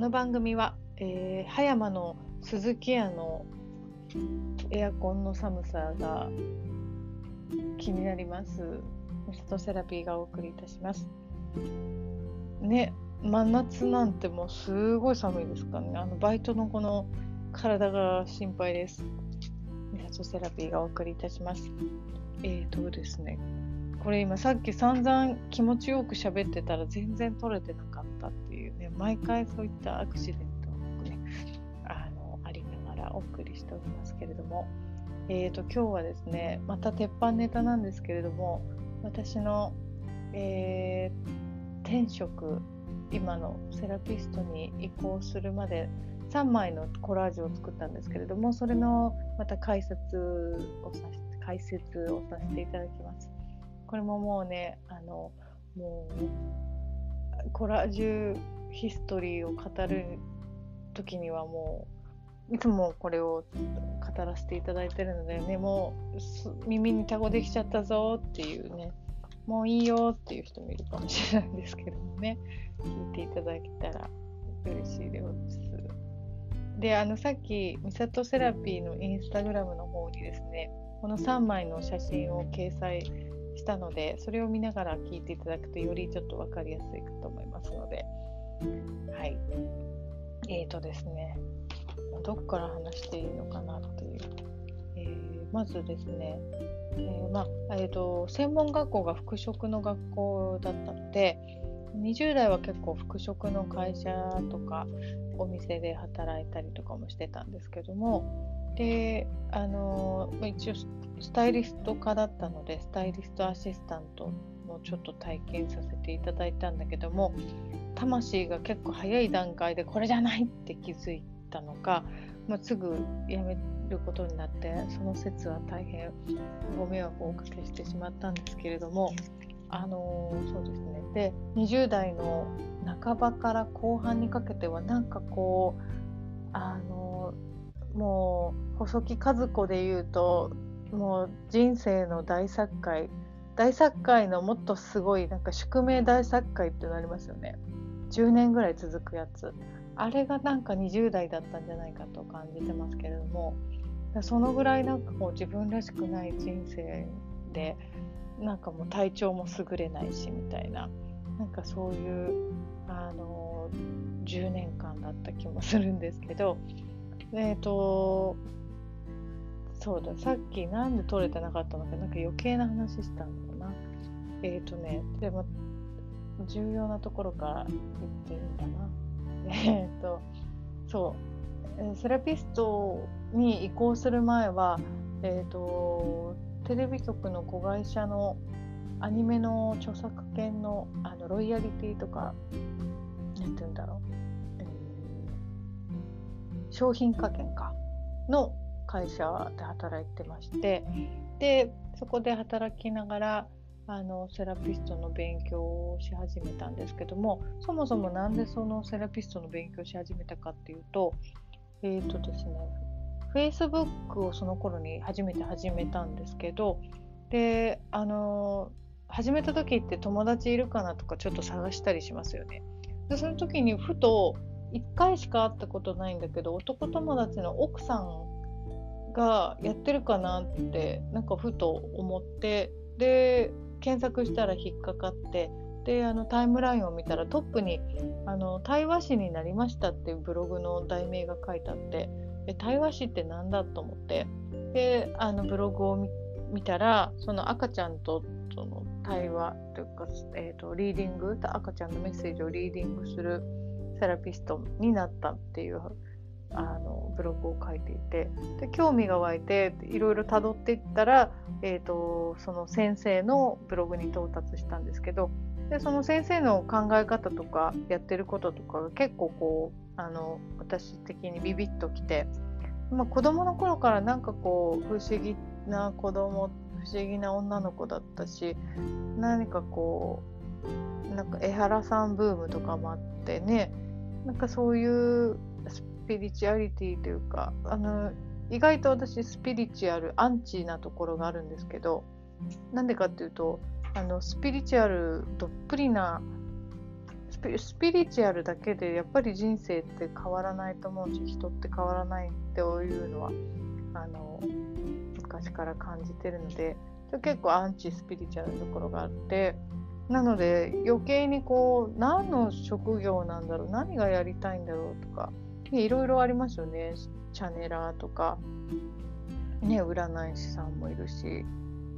の番組は、えー葉山の鈴木屋のエアコンの寒さが気になります。ミストセラピーがお送りいたします。ね真夏なんてもうすごい寒いですからね。あのバイトのこの体が心配です。ミストセラピーがお送りいたします。えーとですね。これ今さっき散々気持ちよく喋ってたら全然取れてなかっ毎回そういったアクシデントをねあのありながらお送りしておりますけれども。えーと今日はですねまた鉄板ネタなんですけれども私の、えー転職今のセラピストに移行するまで3枚のコラージュを作ったんですけれどもそれのまた解説をさせ解説をさせていただきます。これももうねあのもうコラージュヒストリーを語る時にはもういつもこれを語らせていただいてるのでね。もう耳にタゴできちゃったぞっていうね。もういいよっていう人もいるかもしれないんですけどもね。聞いていただけたら嬉しいです。であのさっきミサトセラピーのインスタグラムの方にですねこの3枚の写真を掲載したのでそれを見ながら聞いていただくとよりちょっと分かりやすいかと思いますので。はい。えーとですね。どこから話していいのかなっていう、えーまずですね、えーまあえー、と専門学校が服飾の学校だったので20代は結構服飾の会社とかお店で働いたりとかもしてたんですけどもであのまあ一応スタイリスト科だったのでスタイリストアシスタントもちょっと体験させていただいたんだけども魂が結構早い段階でこれじゃないって気づいたのか、まあ、すぐ辞めることになってその説は大変ご迷惑をおかけしてしまったんですけれどもあのーそうですね。で20代の半ばから後半にかけてはなんかこうあのーもう細木和子で言うともう人生の大作会大作会のもっとすごいなんか宿命大作会ってなりますよね。10年ぐらい続くやつ。あれがなんか20代だったんじゃないかと感じてますけれども。そのぐらいなんかこう自分らしくない人生でなんかもう体調も優れないしみたいな。なんかそういうあの10年間だった気もするんですけど。えっ、とそうださっきなんで撮れてなかったのかなんか余計な話したのかな。えっ、とねでも重要なところから言ってるんだな。えっ、とそう。えーセラピストに移行する前はえっ、とテレビ局の子会社のアニメの著作権のあのロイヤリティとかなんて言うんだろう、えー商品化権か。の会社で働いてましてでそこで働きながらあのセラピストの勉強をし始めたんですけどもそもそもなんでそのセラピストの勉強をし始めたかっていうとえっ、とですね Facebook をその頃に初めて始めたんですけどであの始めた時って友達いるかなとかちょっと探したりしますよね。でその時にふと1回しか会ったことないんだけど男友達の奥さんがやってるかなってなんかふと思ってで検索したら引っかかってであのタイムラインを見たらトップにあの「対話師になりました」っていうブログの題名が書いてあってえ対話師ってなんだと思ってであのブログを見たらその赤ちゃんとその対話というか、えー、とリーディング赤ちゃんのメッセージをリーディングするセラピストになったっていうあのブログを書いていてで興味が湧いていろいろ辿っていったら、えー、とその先生のブログに到達したんですけどでその先生の考え方とかやってることとかが結構こうあの私的にビビッときて、まあ、子供の頃からなんかこう不思議な子供不思議な女の子だったし何かこうなんか江原さんブームとかもあってねなんかそういうピリチュアリティというかあの意外と私スピリチュアルアンチなところがあるんですけどなんでかっていうとあのスピリチュアルどっぷりなスピリチュアルだけでやっぱり人生って変わらないと思うし人って変わらないっていうのはあの昔から感じてるので結構アンチスピリチュアルなところがあってなので余計にこう何の職業なんだろう何がやりたいんだろうとかいろいろありますよね。チャネラーとか、ね、占い師さんもいるし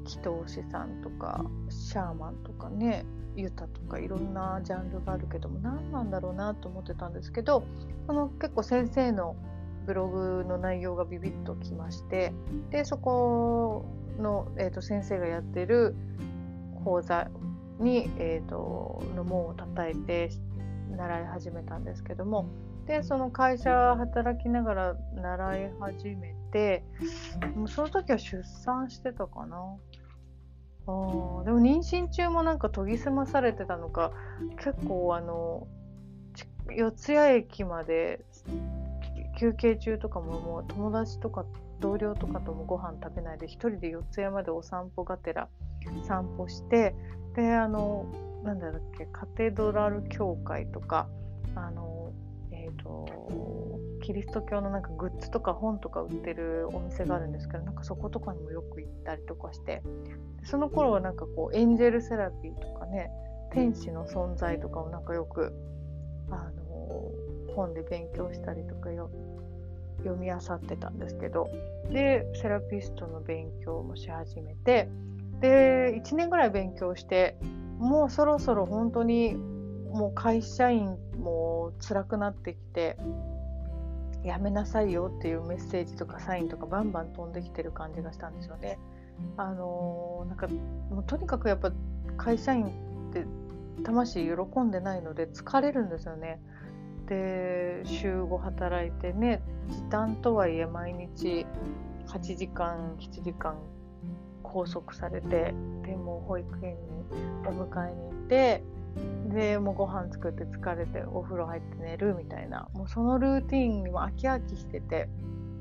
祈祷師さんとかシャーマンとか。ねユタとか。いろんなジャンルがあるけども何なんだろうなと思ってたんですけどこの結構先生のブログの内容がビビッときましてでそこの、えーと、先生がやってる講座に、えーと、の門を叩いて習い始めたんですけどもでその会社働きながら習い始めてもうその時は出産してたかな。あでも妊娠中もなんか研ぎ澄まされてたのか結構あの四谷駅まで休憩中とかももう友達とか同僚とかともご飯食べないで一人で四谷までお散歩がてら散歩してであのなんだっけカテドラル教会とかあの、キリスト教のなんかグッズとか本とか売ってるお店があるんですけどなんかそことかにもよく行ったりとかしてその頃はなんかこうエンジェルセラピーとかね天使の存在とかをなんかよくあの本で勉強したりとかよ読み漁ってたんですけどでセラピストの勉強もし始めてで1年ぐらい勉強してもうそろそろ本当にもう会社員も辛くなってきてやめなさいよっていうメッセージとかサインとかバンバン飛んできてる感じがしたんですよね。あのー、なんかもうとにかくやっぱ会社員って魂喜んでないので疲れるんですよね。で週5働いてね時短とはいえ毎日8時間7時間拘束されてでも保育園にお迎えに行ってでもうご飯作って疲れてお風呂入って寝るみたいな。もうそのルーティンにも飽き飽きしてて。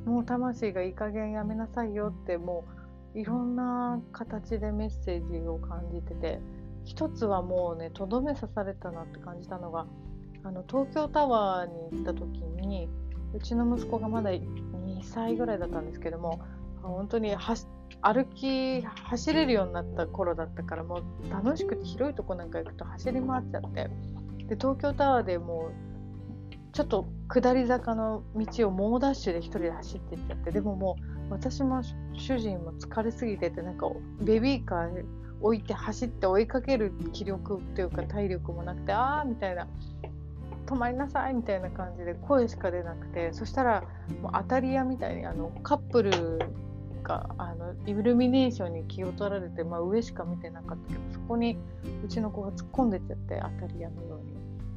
もう魂がいい加減やめなさいよってもういろんな形でメッセージを感じてて。一つはもうねとどめ刺されたなって感じたのがあの東京タワーに行った時にうちの息子がまだ2歳ぐらいだったんですけども本当に走歩き走れるようになった頃だったからもう楽しくて広いとこなんか行くと走り回っちゃって。で東京タワーでもうちょっと下り坂の道を猛ダッシュで1人で走っていっちゃって。でももう私も主人も疲れすぎててなんかベビーカー置いて走って追いかける気力っていうか体力もなくてああみたいな止まりなさいみたいな感じで声しか出なくてそしたらもう当たり屋みたいにあのカップルがあのイルミネーションに気を取られて、まあ、上しか見てなかったけどそこにうちの子が突っ込んでっちゃって当たり屋のように。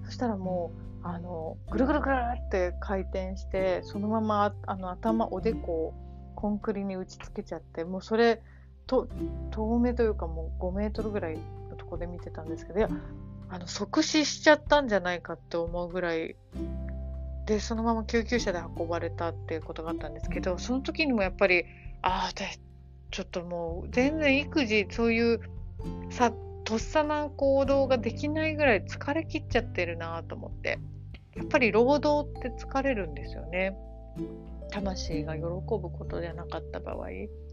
そしたらもうあのぐるぐるぐるって回転してそのままあの頭おでこをコンクリに打ちつけちゃってもうそれと遠目というかもう5メートルぐらいのとこで見てたんですけどいやあの即死しちゃったんじゃないかって思うぐらいでそのまま救急車で運ばれたっていうことがあったんですけどその時にもやっぱりああちょっともう全然育児そういうさとっさな行動ができないぐらい疲れきっちゃってるなと思って。やっぱり労働って疲れるんですよね。魂が喜ぶことではなかった場合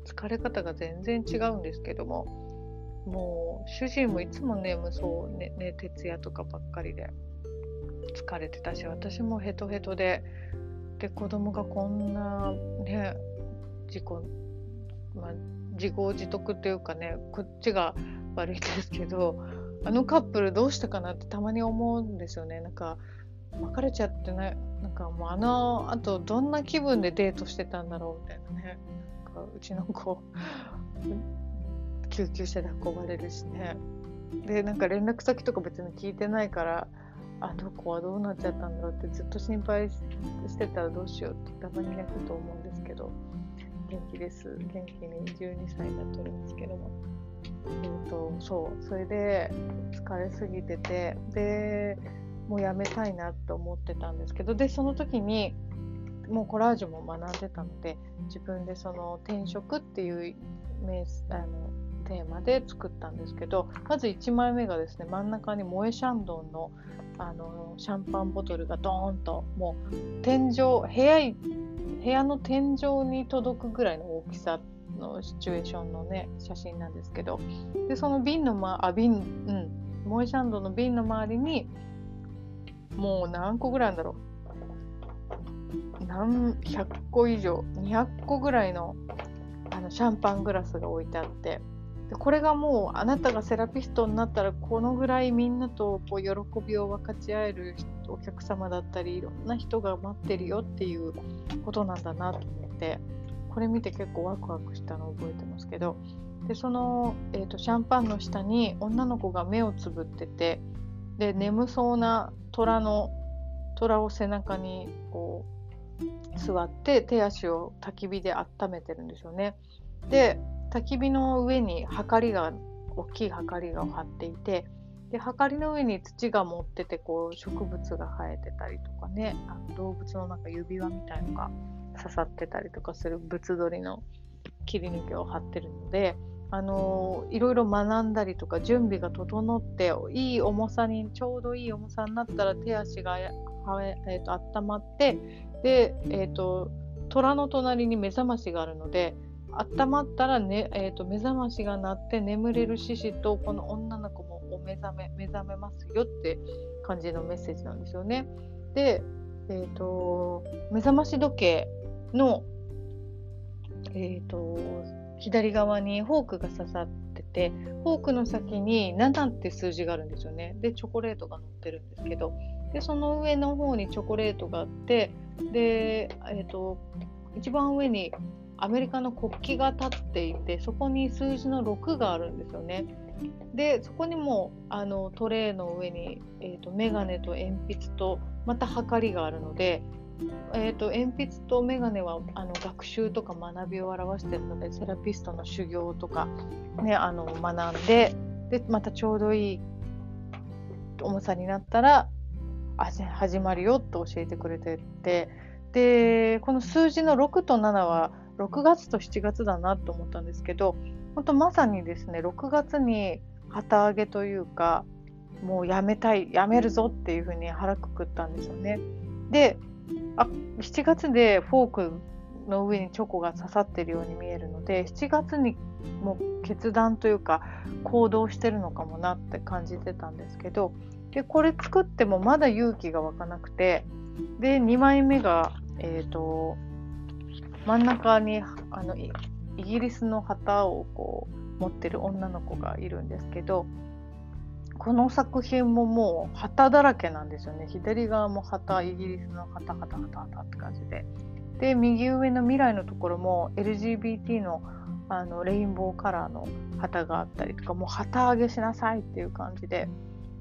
疲れ方が全然違うんですけども。もう主人もいつも眠そうねね徹夜とかばっかりで。疲れてたし私もヘトヘトで。で子供がこんなね自己、まあ、自業自得っていうかねこっちが悪いですけどあのカップルどうしたかなってたまに思うんですよね。なんか別れちゃってねなんかもうあのあとどんな気分でデートしてたんだろうみたいなね。なんかうちの子救急車で運ばれるしね。でなんか連絡先とか別に聞いてないからあの子はどうなっちゃったんだろうってずっと心配してたらどうしようってたまに泣くと思うんです元気です。元気に12歳になってるんですけども。えーと、そう。それで疲れすぎてて。でもうやめたいなって思ってたんですけど。でその時にもうコラージュも学んでたので自分でその転職っていう名あのテーマで作ったんですけどまず1枚目がですね真ん中に萌えシャンドンのあのシャンパンボトルがドーンともう天井部屋部屋の天井に届くぐらいの大きさのシチュエーションのね写真なんですけどでその瓶のまあ瓶うん萌えシャンドの瓶の周りにもう何個ぐらいなんだろう。何100個以上200個ぐらいのあのシャンパングラスが置いてあってでこれがもうあなたがセラピストになったらこのぐらいみんなとこう喜びを分かち合えるお客様だったりいろんな人が待ってるよっていうことなんだなと思ってこれ見て結構ワクワクしたのを覚えてますけどでその、えーと、シャンパンの下に女の子が目をつぶっててで眠そうな虎の虎を背中にこう座って手足を焚き火で温めてるんですよね。で焚き火の上にはかりが大きいはかりが張っていてではかりの上に土が持っててこう植物が生えてたりとかね。あの動物のなんか指輪みたいのが刺さってたりとかする物撮りの切り抜きを貼ってるので、あの、いろいろ学んだりとか準備が整っていい重さにちょうどいい重さになったら手足が、えーと、温まってで、えーと虎の隣に目覚ましがあるので温まったら、ねえーと、目覚ましが鳴って眠れる獅子とこの女の子もお目覚め目覚めますよって感じのメッセージなんですよね。で、えーと、目覚まし時計の、えーと、左側にフォークが刺さっててフォークの先に7って数字があるんですよね。でチョコレートが乗ってるんですけどでその上の方にチョコレートがあってで、えー、と一番上にアメリカの国旗が立っていてそこに数字の6があるんですよね。でそこにもあのトレイの上に、えーと、メガネと鉛筆とまたはかりがあるので、えーと、鉛筆とメガネはあの学習とか学びを表しているのでセラピストの修行とか、ね、あの学んででまたちょうどいい重さになったら始まるよと教えてくれててでこの数字の6と7は6月と7月だなと思ったんですけど本当まさにですね6月に旗揚げというかもうやめたいやめるぞっていうふうに腹くくったんですよね。であ7月でフォークの上にチョコが刺さってるように見えるので7月にもう決断というか行動してるのかもなって感じてたんですけどでこれ作ってもまだ勇気が湧かなくてで2枚目が、えーと真ん中にあのイギリスの旗をこう持ってる女の子がいるんですけどこの作品ももう旗だらけなんですよね。左側も旗イギリスの旗旗旗旗って感じで。で右上の未来のところも LGBT のあのレインボーカラーの旗があったりとかもう旗揚げしなさいっていう感じで。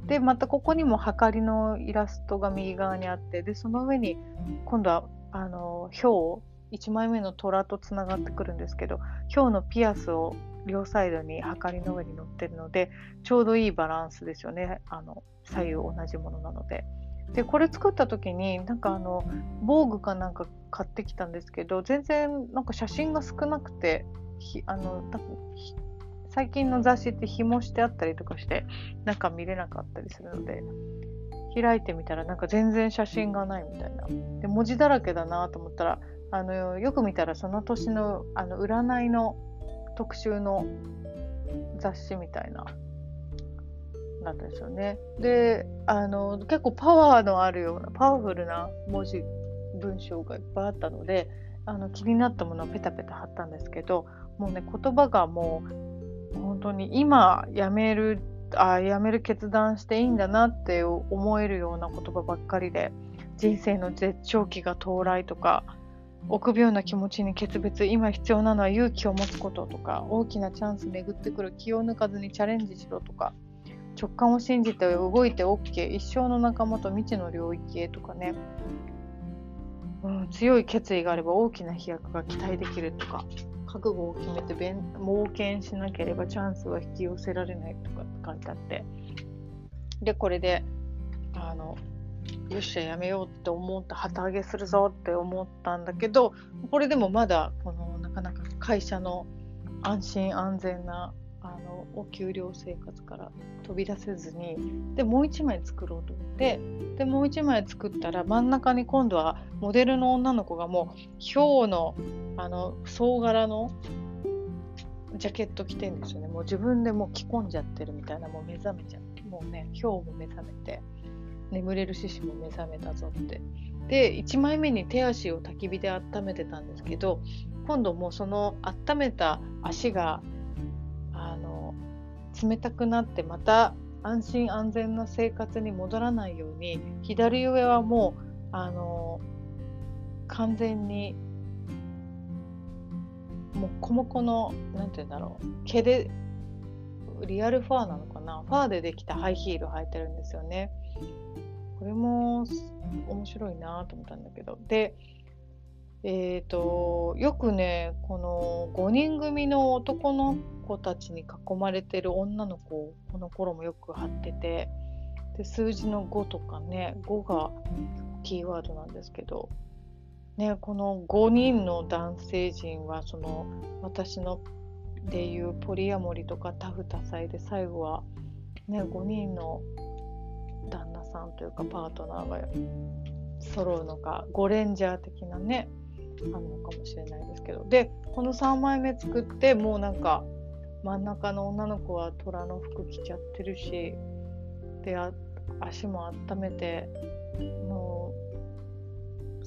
でまたここにもはかりのイラストが右側にあってでその上に今度はあのひょ1枚目の虎とつながってくるんですけど今日のピアスを両サイドにはかりの上に乗ってるのでちょうどいいバランスですよねあの左右同じものなので。でこれ作った時になんかあの防具かなんか買ってきたんですけど全然なんか写真が少なくてあの最近の雑誌って紐してあったりとかしてなんか見れなかったりするので開いてみたらなんか全然写真がないみたいなで文字だらけだなと思ったらあのよく見たらその年のあの占いの特集の雑誌みたいななんですよね。であの結構パワーのあるようなパワフルな文字文章がいっぱいあったのであの気になったものをペタペタ貼ったんですけどもうね言葉がもう本当に今やめるあやめる決断していいんだなって思えるような言葉ばっかりで人生の絶頂期が到来とか臆病な気持ちに決別今必要なのは勇気を持つこととか大きなチャンス巡ってくる気を抜かずにチャレンジしろとか直感を信じて動いて OK 一生の仲間と未知の領域へとかね、うん、強い決意があれば大きな飛躍が期待できるとか覚悟を決めて冒険しなければチャンスは引き寄せられないとかって書いてあって。でこれであのよっしゃやめようって思って旗揚げするぞって思ったんだけどこれでもまだこのなかなか会社の安心安全なあのお給料生活から飛び出せずにでもう1枚作ろうと思ってでもう1枚作ったら真ん中に今度はモデルの女の子がもうヒのあの総柄のジャケット着てんですよね。もう自分でもう着込んじゃってるみたいなもう目覚めちゃってもうねヒョウも目覚めて。眠れる獅子も目覚めたぞって。で1枚目に手足を焚き火で温めてたんですけど今度もうその温めた足があの冷たくなってまた安心安全な生活に戻らないように左上はもうあの完全にもうこもこの何て言うんだろう毛でリアルファーなのかなファーでできたハイヒール履いてるんですよね。これも面白いなと思ったんだけど。でえーと、よくねこの5人組の男の子たちに囲まれてる女の子をこの頃もよく貼っててで数字の5とかね5がキーワードなんですけど、ね、この5人の男性陣はその私のでいうポリアモリとかタフ多彩で最後は、ね、5人の旦那さんというかパートナーが揃うのかゴレンジャー的なねあるのかもしれないですけど。でこの3枚目作ってもうなんか真ん中の女の子は虎の服着ちゃってるしで足も温めても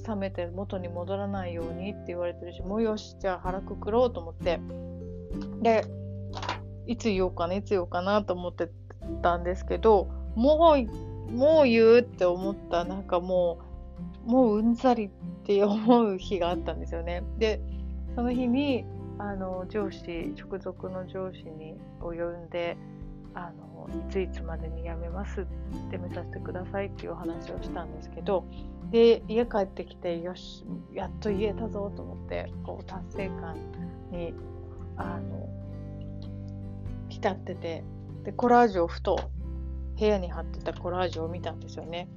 う冷めて元に戻らないようにって言われてるしもうよしじゃあ腹くくろうと思って。でいつ言おうかないつ言おうかなと思ってたんですけどもうもう言うって思ったなんかもうもううんざりって思う日があったんですよね。でその日にあの上司直属の上司にを呼んであのいついつまでに辞めますってめさせてくださいっていうお話をしたんですけどで家帰ってきてよしやっと言えたぞと思ってこう達成感にあの浸っててでコラージュをふと部屋に貼ってたコラージュを見たんですよね。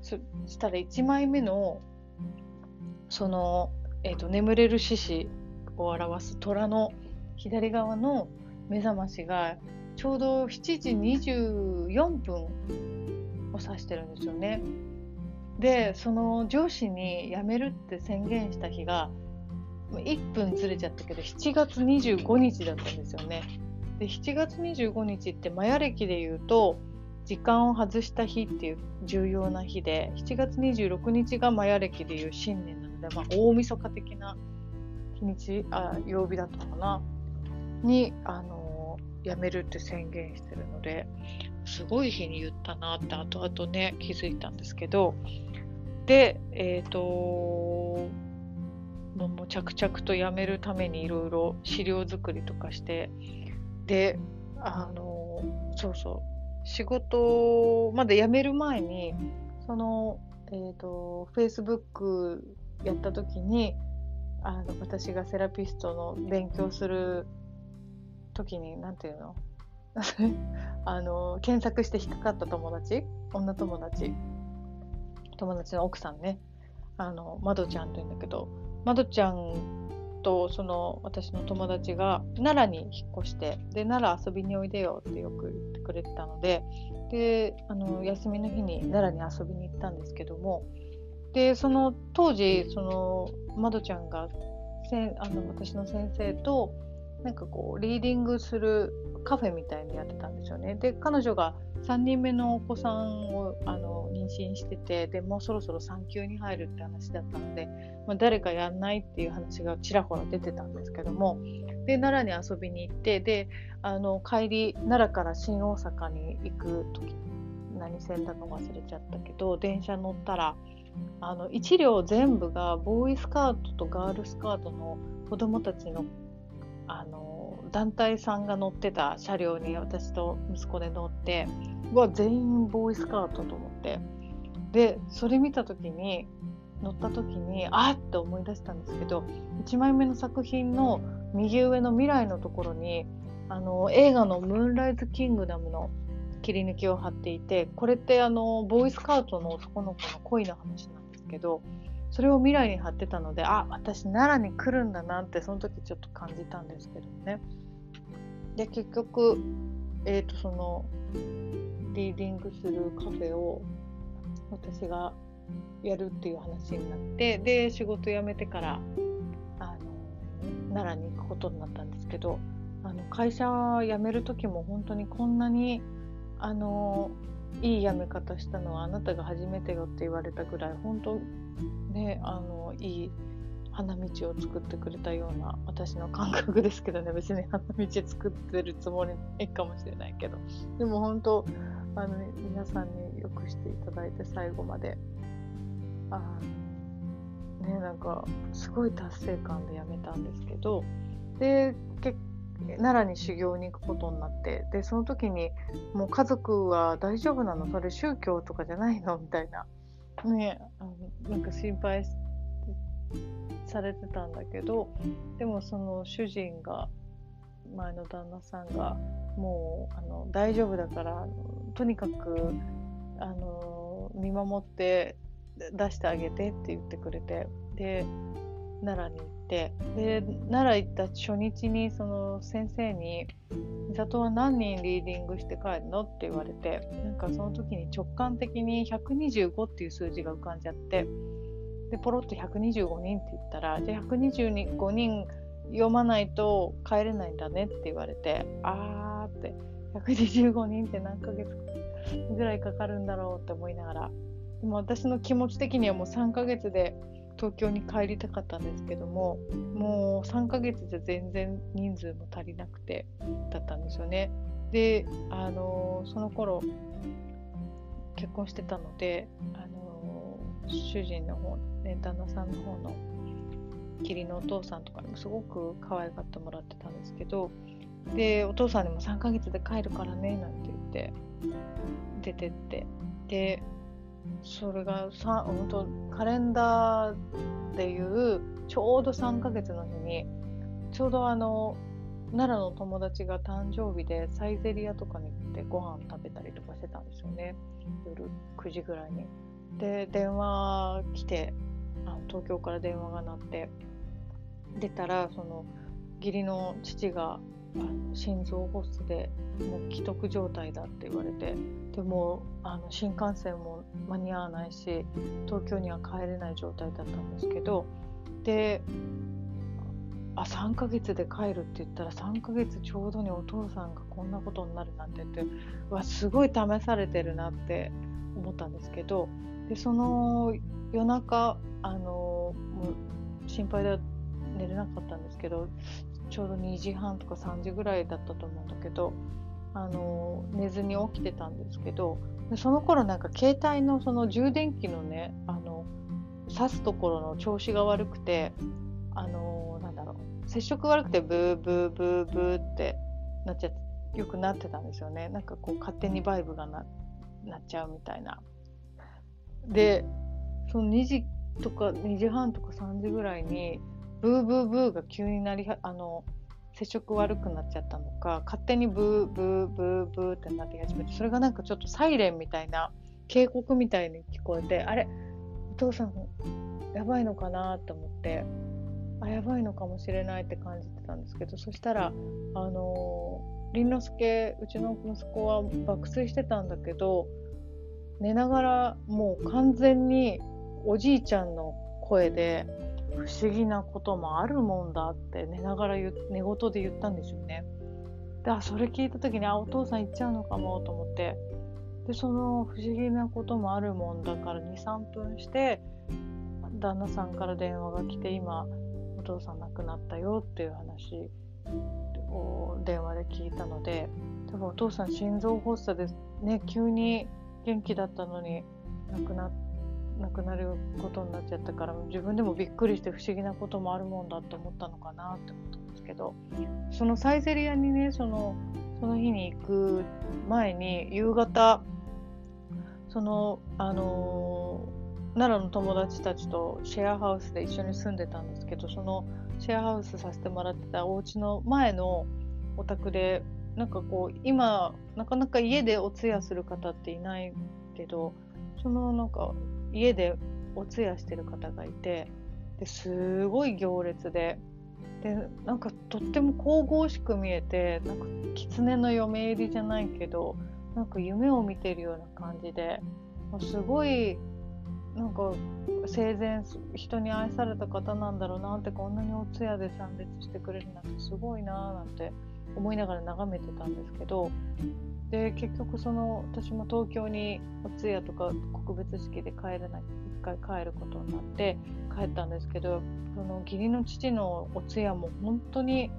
そしたら1枚目のその、えーと、眠れる獅子を表す虎の左側の目覚ましがちょうど7時24分を指してるんですよね。でその上司に辞めるって宣言した日が1分ずれちゃったけど7月25日だったんですよね。で7月25日ってマヤ歴で言うと時間を外した日っていう重要な日で7月26日がマヤ歴でいう新年なので、まあ、大晦日的な日にちあ曜日だったかなに、あのー、辞めるって宣言してるのですごい日に言ったなって後々ね気づいたんですけどでえっ、ー、ともう着々と辞めるためにいろいろ資料作りとかしてであのそうそう仕事まだ辞める前にそのえっ、ー、と Facebook やった時にあの私がセラピストの勉強する時に何て言うの？あの検索して引っかかった友達？女友達？友達の奥さんね。あのまどちゃんというんだけどまどちゃんとその私の友達が奈良に引っ越してで奈良遊びにおいでよってよく言ってくれてたのでであの休みの日に奈良に遊びに行ったんですけどもでその当時そのまどちゃんがせあの私の先生となんかこうリーディングするカフェみたいにやってたんですよね。で彼女が3人目のお子さんをあの妊娠しててでもうそろそろ産休に入るって話だったので、まあ、誰かやんないっていう話がちらほら出てたんですけどもで奈良に遊びに行ってであの帰り奈良から新大阪に行く時何線だか忘れちゃったけど電車乗ったらあの1両全部がボーイスカートとガールスカートの子供たちのあの団体さんが乗ってた車両に私と息子で乗ってわ全員ボーイスカートと思って。でそれ見た時に乗った時にあって思い出したんですけど1枚目の作品の右上の未来のところにあの映画の「ムーンライズ・キングダム」の切り抜きを貼っていてこれってあのボーイスカートの男の子の恋の話なんですけどそれを未来に貼ってたのであ私奈良に来るんだなってその時ちょっと感じたんですけどね。で結局、えーと、そのリーディングするカフェを私がやるっていう話になってで仕事辞めてからあの奈良に行くことになったんですけどあの会社辞める時も本当にこんなにあのいい辞め方したのはあなたが初めてよって言われたぐらい本当ねあのいい花道を作ってくれたような私の感覚ですけどね別に花道作ってるつもりないかもしれないけど。でも本当あの皆さんによくしていただいて最後まで。あねなんかすごい達成感で辞めたんですけど。で結奈良に修行に行くことになって。でその時にもう家族は大丈夫なの？それ宗教とかじゃないの？みたいな。ねあのなんか心配されてたんだけど。でもその主人が前の旦那さんがもうあの大丈夫だからとにかくあの見守って出してあげてって言ってくれてで奈良に行ってで奈良行った初日にその先生に「美里は何人リーディングして帰るの?」って言われてなんかその時に直感的に125っていう数字が浮かんじゃってでポロッと125人って言ったらじゃあ125人読まないと帰れないんだねって言われてあーって125人って何ヶ月ぐらいかかるんだろうって思いながらでも私の気持ち的にはもう3ヶ月で東京に帰りたかったんですけどももう3ヶ月じゃ全然人数も足りなくてだったんですよね。であのその頃結婚してたのであの主人の方ね、旦那さんの方の義理のお父さんとかにもすごく可愛がってもらってたんですけどでお父さんにも3ヶ月で帰るからねなんて言って出てってでそれがさ本当カレンダーでいうちょうど3ヶ月の日にちょうどあの奈良の友達が誕生日でサイゼリアとかに行ってご飯食べたりとかしてたんですよね夜9時ぐらいに。で電話来てあ東京から電話が鳴って出たらその義理の父があの心臓発作でもう既得状態だって言われてでもあの新幹線も間に合わないし東京には帰れない状態だったんですけどであ3ヶ月で帰るって言ったら3ヶ月ちょうどにお父さんがこんなことになるなんてってわすごい試されてるなって思ったんですけどでその夜中あのもう心配で寝れなかったんですけどちょうど2時半とか3時ぐらいだったと思うんだけどあの寝ずに起きてたんですけどでその頃なんか携帯のその充電器のねあの挿すところの調子が悪くてあのなんだろう接触悪くてブーブーブーブーってなっちゃってよくなってたんですよね。なんかこう勝手にバイブがななっちゃうみたいな。でその2時とか2時半とか3時ぐらいにブーブーブーが急になりあの接触悪くなっちゃったのか勝手にブーブーブーブーってなり始めてそれがなんかちょっとサイレンみたいな警告みたいに聞こえてあれ？お父さんやばいのかなと思ってあやばいのかもしれないって感じてたんですけどそしたらあの凛之介うちの息子は爆睡してたんだけど寝ながらもう完全におじいちゃんの声で不思議なこともあるもんだって寝ながら寝言で言ったんですよね。でそれ聞いた時にあお父さん行っちゃうのかもと思ってでその不思議なこともあるもんだから23分して旦那さんから電話が来て今お父さん亡くなったよっていう話を電話で聞いたので多分お父さん心臓発作でね急に元気だったのに亡くなっ亡くなることになっちゃったから自分でもびっくりして不思議なこともあるもんだって思ったのかなって思ったんですけどそのサイゼリアにねそのその日に行く前に夕方そのあのー、奈良の友達たちとシェアハウスで一緒に住んでたんですけどそのシェアハウスさせてもらってたお家の前のお宅でなんかこう今なかなか家でお通夜する方っていないけどそのなんか家でお通夜してる方がいてですごい行列ででなんかとっても神々しく見えてなんか狐の嫁入りじゃないけどなんか夢を見てるような感じですごいなんか生前人に愛された方なんだろうなってこんなにお通夜で参列してくれるなんてすごいなーなんて思いながら眺めてたんですけどで結局その私も東京にお通夜とか告別式で帰れない一回帰ることになって帰ったんですけどその義理の父のお通夜も本当に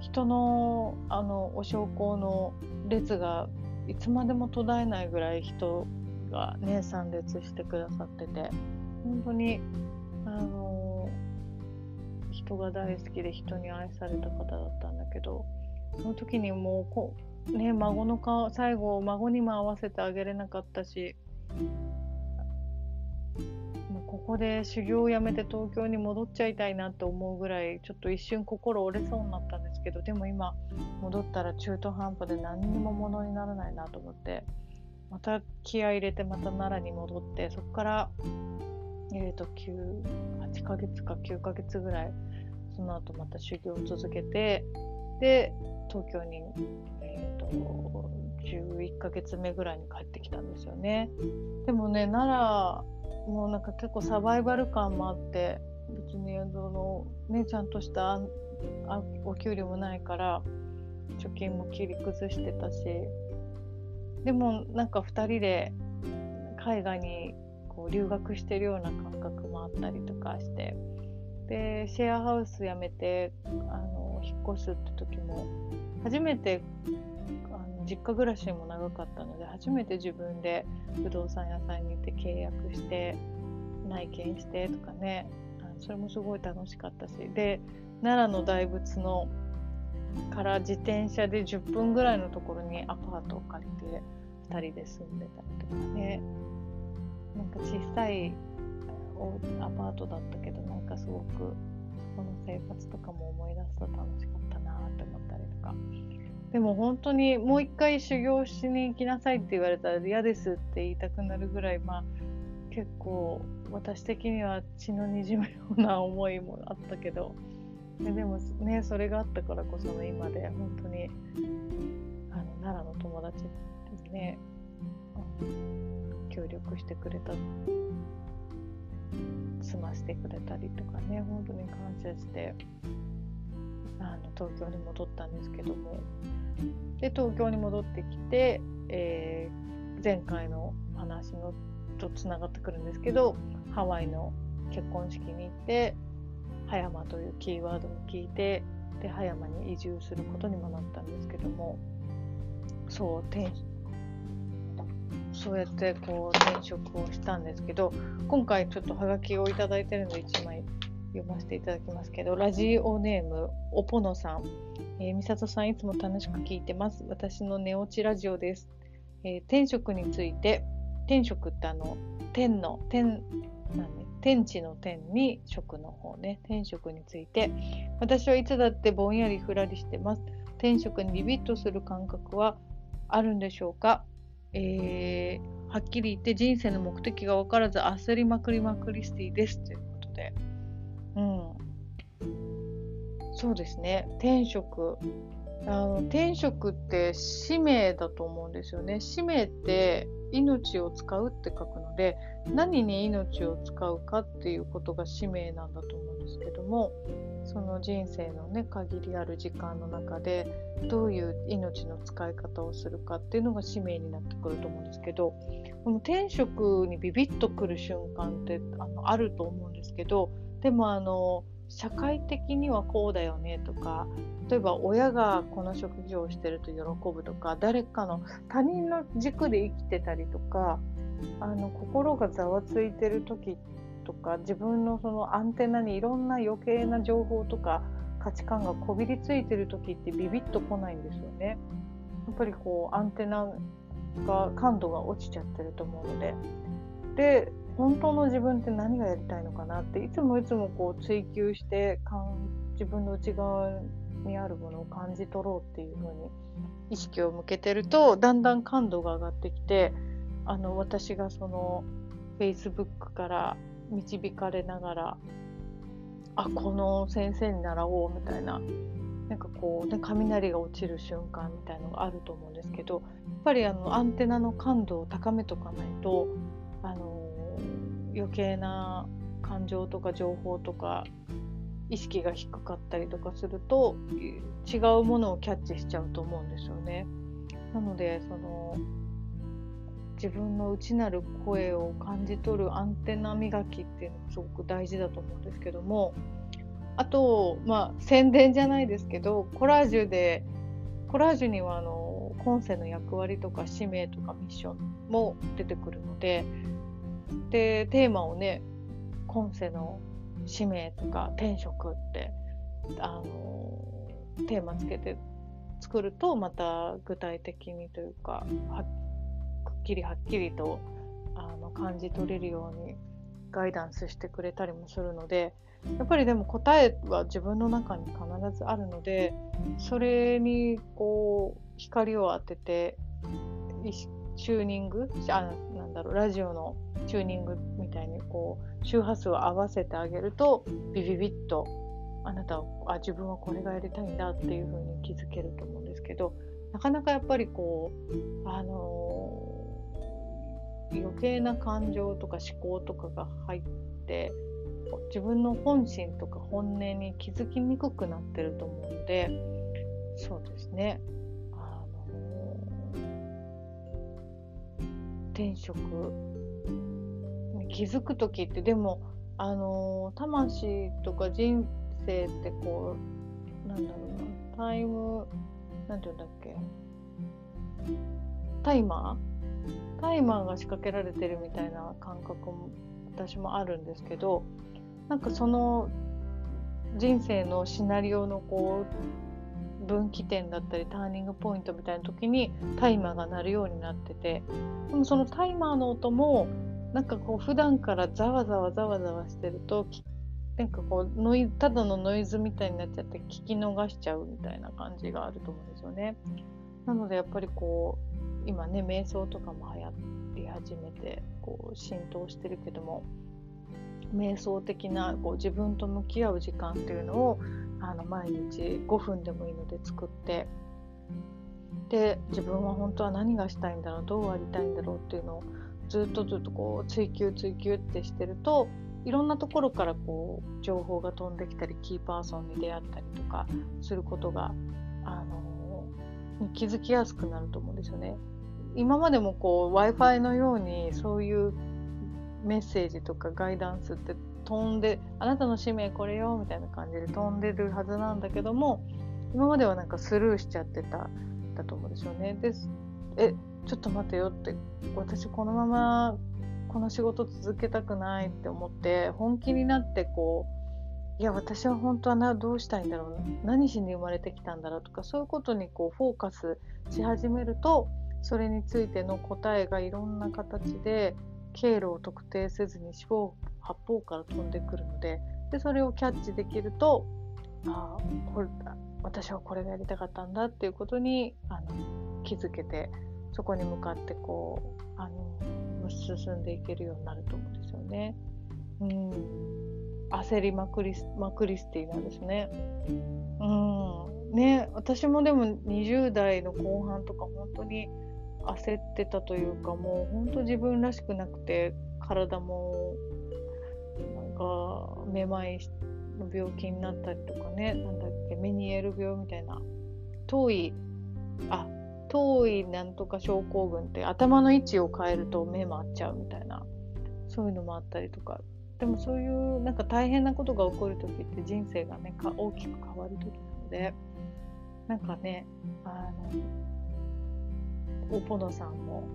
人のあのお焼香の列がいつまでも途絶えないぐらい人がね参列してくださってて本当にあの人が大好きで人に愛された方だったんだけどその時にもうこうね孫の顔最後孫にも会わせてあげれなかったし。もうここで修行をやめて東京に戻っちゃいたいなって思うぐらいちょっと一瞬心折れそうになったんですけどでも今戻ったら中途半端で何にもものにならないなと思ってまた気合入れてまた奈良に戻ってそこからえーと、8ヶ月か9ヶ月ぐらいその後また修行を続けてで東京に、えーと、11ヶ月目ぐらいに帰ってきたんですよね。でもね奈良もうなんか結構サバイバル感もあって別にその、ね、ちゃんとしたあお給料もないから貯金も切り崩してたし。でもなんか2人で海外にこう留学してるような感覚もあったりとかして。でシェアハウス辞めてあの引っ越すって時も初めてあの実家暮らしも長かったので初めて自分で不動産屋さんに行って契約して内見してとかね。それもすごい楽しかったし。で奈良の大仏のから自転車で10分ぐらいのところにアパートを借りて2人で住んでたりとかね。なんか小さいアパートだったけどなんかすごくこの生活とかも思い出すと楽しかった。か。でも本当にもう一回修行しに行きなさいって言われたら嫌ですって言いたくなるぐらいまあ結構私的には血のにじむような思いもあったけど。ででもねそれがあったからこその今で本当にあの奈良の友達ですね、協力してくれた済ませてくれたりとかね本当に感謝して。あの東京に戻ったんですけども。で東京に戻ってきて、えー、前回の話のとつながってくるんですけどハワイの結婚式に行って葉山というキーワードを聞いてで葉山に移住することにもなったんですけども。そう転そうやってこう転職をしたんですけど今回ちょっとハガキをいいてるので1枚読ませていただきますけどラジオネームおぽのさん、えー、美里さんいつも楽しく聞いてます。私の寝落ちラジオです、えー、転職について転職ってあの天の天なんね天地の天に職の方ね。転職について。私はいつだってぼんやりふらりしてます。転職にビビッとする感覚はあるんでしょうか。えー、はっきり言って人生の目的が分からず焦りまくりまくりスティです。ということで、うん、そうですね。転職。あの転職って使命だと思うんですよね。使命って命を使うって書くので何に命を使うかっていうことが使命なんだと思うんですけどもその人生のね限りある時間の中でどういう命の使い方をするかっていうのが使命になってくると思うんですけどこの転職にビビッとくる瞬間ってあのあると思うんですけどでもあの社会的にはこうだよねとか例えば親がこの職業をしてると喜ぶとか誰かの他人の軸で生きてたりとかあの心がざわついてる時とか自分のそのアンテナにいろんな余計な情報とか価値観がこびりついてる時ってビビッとこないんですよね。やっぱりこうアンテナが感度が落ちちゃってると思うので。で本当の自分って何がやりたいのかなっていつもいつもこう追求して自分の内側にあるものを感じ取ろうっていう風に意識を向けてるとだんだん感度が上がってきてあの私がその Facebook から導かれながらあこの先生に習おうみたいななんかこう、ね、雷が落ちる瞬間みたいのがあると思うんですけどやっぱりあのアンテナの感度を高めとかないとあの余計な感情とか情報とか意識が低かったりとかすると違うものをキャッチしちゃうと思うんですよね。なのでその自分の内なる声を感じ取るアンテナ磨きっていうのがすごく大事だと思うんですけどもあとまあ宣伝じゃないですけどコラージュでコラージュにはあの今世の役割とか使命とかミッションも出てくるのででテーマをね今世の使命とか転職ってあのテーマつけて作るとまた具体的にというかはくっきりはっきりとあの感じ取れるようにガイダンスしてくれたりもするのでやっぱりでも答えは自分の中に必ずあるのでそれにこう光を当ててチューニングあなんだろうラジオのチューニングみたいにこう周波数を合わせてあげるとビビビッとあなたはあ自分はこれがやりたいんだっていう風に気づけると思うんですけどなかなかやっぱりこうあのー、余計な感情とか思考とかが入って自分の本心とか本音に気づきにくくなってると思うのでそうですね。あの転職気づく時ってでもあの魂とか人生ってこうなんだろうなタイムなんて言うんだっけタイマー？タイマーが仕掛けられてるみたいな感覚も私もあるんですけどなんかその人生のシナリオのこう分岐点だったりターニングポイントみたいな時にタイマーが鳴るようになっててでもそのタイマーの音もなんかこう普段からざわざわざわざわしてるとなんかこうノイただのノイズみたいになっちゃって聞き逃しちゃうみたいな感じがあると思うんですよね。なのでやっぱりこう今ね瞑想とかも流行り始めてこう浸透してるけども瞑想的なこう自分と向き合う時間っていうのをあの毎日5分でもいいので作ってで自分は本当は何がしたいんだろうどうありたいんだろうっていうのをずっとずっとこう追求追求ってしてるといろんなところからこう情報が飛んできたりキーパーソンに出会ったりとかすることがあの気づきやすくなると思うんですよね。今までもこう w i f i のようにそういうメッセージとかガイダンスって飛んであなたの使命これよみたいな感じで飛んでるはずなんだけども今まではなんかスルーしちゃってただと思うんですよね。でえちょっと待てよって私このままこの仕事続けたくないって思って本気になってこういや私は本当はなどうしたいんだろう何しに生まれてきたんだろうとかそういうことにこうフォーカスし始めるとそれについての答えがいろんな形で経路を特定せずに四方八方から飛んでくるのででそれをキャッチできるとあこれ私はこれがやりたかったんだっていうことにあの気づけてそこに向かってこうあの進んでいけるようになると思うんですよね。うん焦りまくりまくりスティなんですね。うんね私もでも20代の後半とか本当に焦ってたというかもう本当自分らしくなくて体もなんかめまいの病気になったりとかねなんだっけメニエール病みたいな遠いあ遠いなんとか症候群って頭の位置を変えると目回っちゃうみたいな。そういうのもあったりとか。でもそういうなんか大変なことが起こる時って人生がねか大きく変わる時なのでなんかねあのおぽのさんも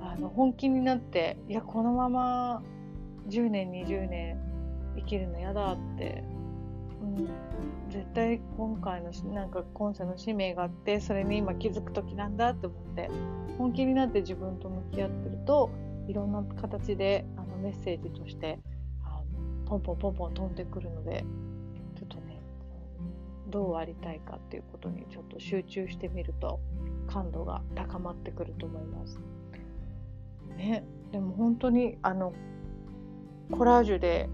あの本気になっていやこのまま10年20年生きるの嫌だって、うん、絶対今回のなんか今世の使命があってそれに今気づく時なんだって思って本気になって自分と向き合ってるといろんな形であのメッセージとしてあのポンポンポンポン飛んでくるのでちょっとねどうありたいかっていうことにちょっと集中してみると感度が高まってくると思います。ね、でも本当にあのコラージュで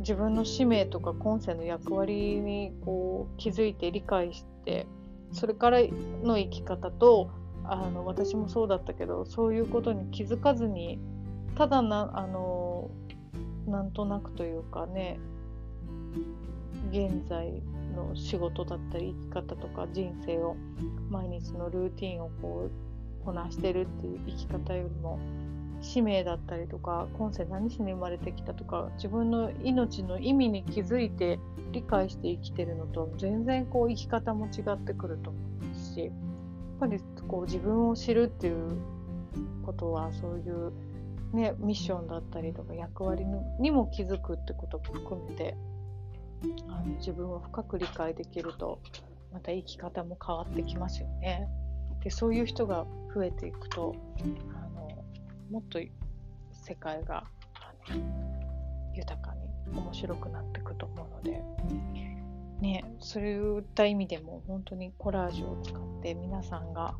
自分の使命とか今世の役割にこう気づいて理解してそれからの生き方とあの私もそうだったけどそういうことに気づかずにただなあのなんとなくというかね現在の仕事だったり生き方とか人生を毎日のルーティンをこうこなしてるっていう生き方よりも使命だったりとか今世何しに生まれてきたとか自分の命の意味に気づいて理解して生きてるのと全然こう生き方も違ってくると思いますしやっぱりこう自分を知るっていうことはそういうね、ミッションだったりとか役割にも気づくってことも含めてあの自分を深く理解できるとまた生き方も変わってきますよね。でそういう人が増えていくともっと世界が豊かに面白くなっていくと思うので、ね、そういった意味でも本当にコラージュを使って皆さんが、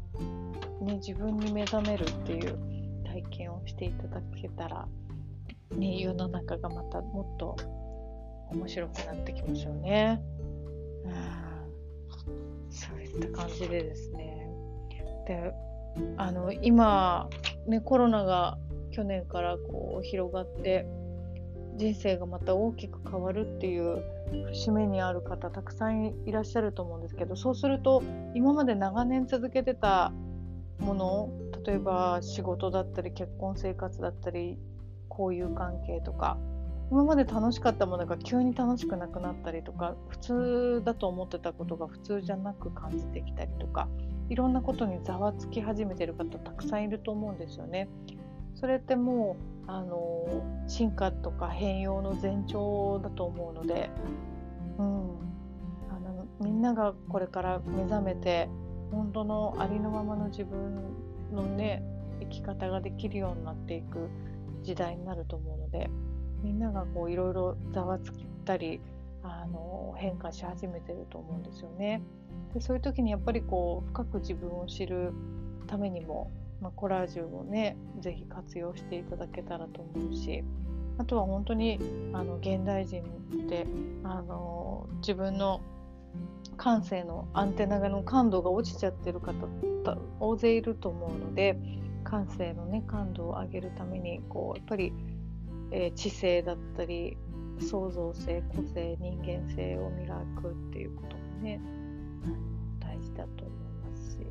ね、自分に目覚めるっていう体験をしていただけたら、ね、世の中がまたもっと面白くなってきますよね。うん、そういった感じでですね。であの今、ね、コロナが去年からこう広がって人生がまた大きく変わるっていう節目にある方たくさんいらっしゃると思うんですけどそうすると今まで長年続けてたもの例えば仕事だったり結婚生活だったり交友関係とか今まで楽しかったものが急に楽しくなくなったりとか普通だと思ってたことが普通じゃなく感じてきたりとかいろんなことにざわつき始めてる方たくさんいると思うんですよね。それってもうあの進化とか変容の前兆だと思うので、うん、あのみんながこれから目覚めて本当のありのままの自分のね生き方ができるようになっていく時代になると思うのでみんながこういろいろざわついたりあの変化し始めてると思うんですよね。でそういう時にやっぱりこう深く自分を知るためにも、まあ、コラージュをね是非活用していただけたらと思うしあとは本当にあの現代人ってあの自分の感性のアンテナの感度が落ちちゃってる方大勢いると思うので感性のね感度を上げるためにこうやっぱりえー、知性だったり創造性個性人間性を磨くっていうこともね大事だと思いますし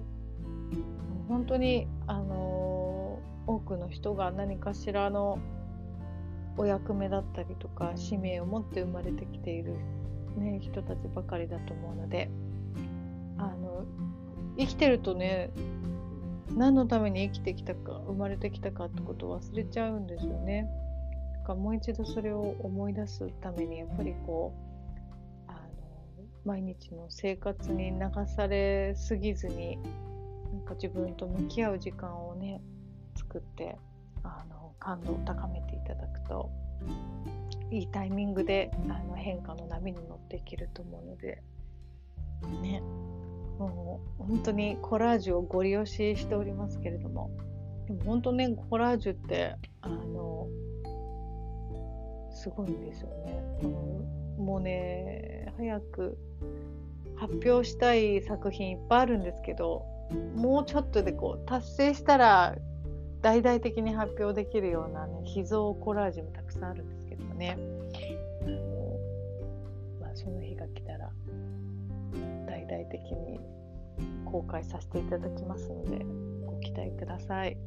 本当に、あの、多くの人が何かしらのお役目だったりとか使命を持って生まれてきている、ね、人たちばかりだと思うのであの生きてるとね何のために生きてきたか生まれてきたかってことを忘れちゃうんですよね。かもう一度それを思い出すためにやっぱりこうあの毎日の生活に流されすぎずになんか自分と向き合う時間をね作ってあの感動を高めていただくといいタイミングであの変化の波に乗っていけると思うのでね。もう本当にコラージュをご利用ししておりますけれどもでも本当ねコラージュってあのすごいんですよね。もうね早く発表したい作品いっぱいあるんですけどもうちょっとでこう達成したら大々的に発表できるような、ね、秘蔵コラージュもたくさんあるんですけどねあの、まあ、その日が来たら大々的に公開させていただきますのでご期待ください。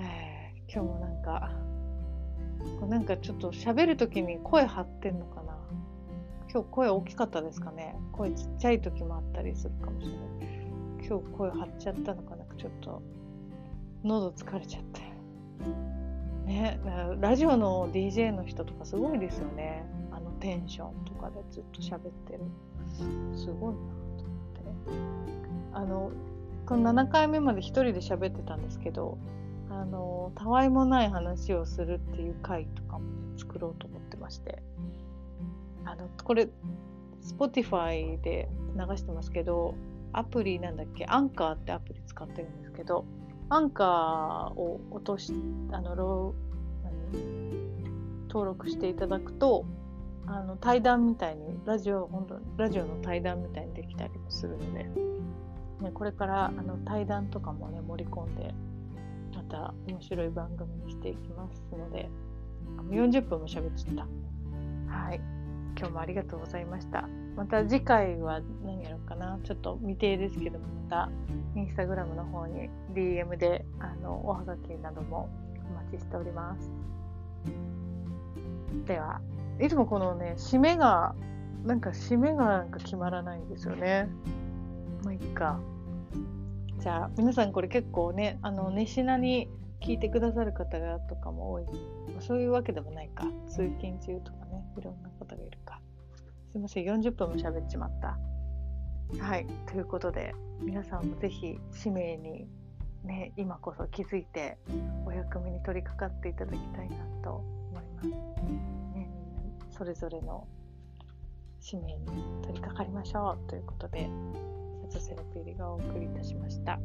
えー、今日もなんかなんかちょっと喋る時に声張ってんのかな。今日声大きかったですかね。声ちっちゃい時もあったりするかもしれない。今日声張っちゃったのかな。ちょっと喉疲れちゃって。ねラジオの DJ の人とかすごいですよね。あのテンションとかでずっと喋ってる。すごいなと思って。あのこの7回目まで1人で喋ってたんですけどあのたわいもない話をするっていう回とかも、ね、作ろうと思ってまして。あのこれ Spotify で流してますけどアプリなんだっけ？アンカーってアプリ使ってるんですけどアンカーを落としあのロ登録していただくとあの対談みたいにラジオ本当ラジオの対談みたいにできたりもするので、ね、これからあの対談とかもね盛り込んでた面白い番組にしていきますので40分も喋っちゃった。はい。今日もありがとうございました。また次回は何やろうかな。ちょっと未定ですけどまたインスタグラムの方に DM であのおはがきなどもお待ちしております。ではいつもこのね締めがなんか締めがなんか決まらないんですよね。まあいっか。じゃあ皆さんこれ結構ねあの熱心に聞いてくださる方がとかも多い。そういうわけでもないか。通勤中とかねいろんな方がいるか。すいません40分も喋っちまった。はいということで皆さんもぜひ使命にね今こそ気づいてお役目に取り掛かっていただきたいなと思います、ね、それぞれの使命に取り掛かりましょう。ということでセラピーがお送りいたしました。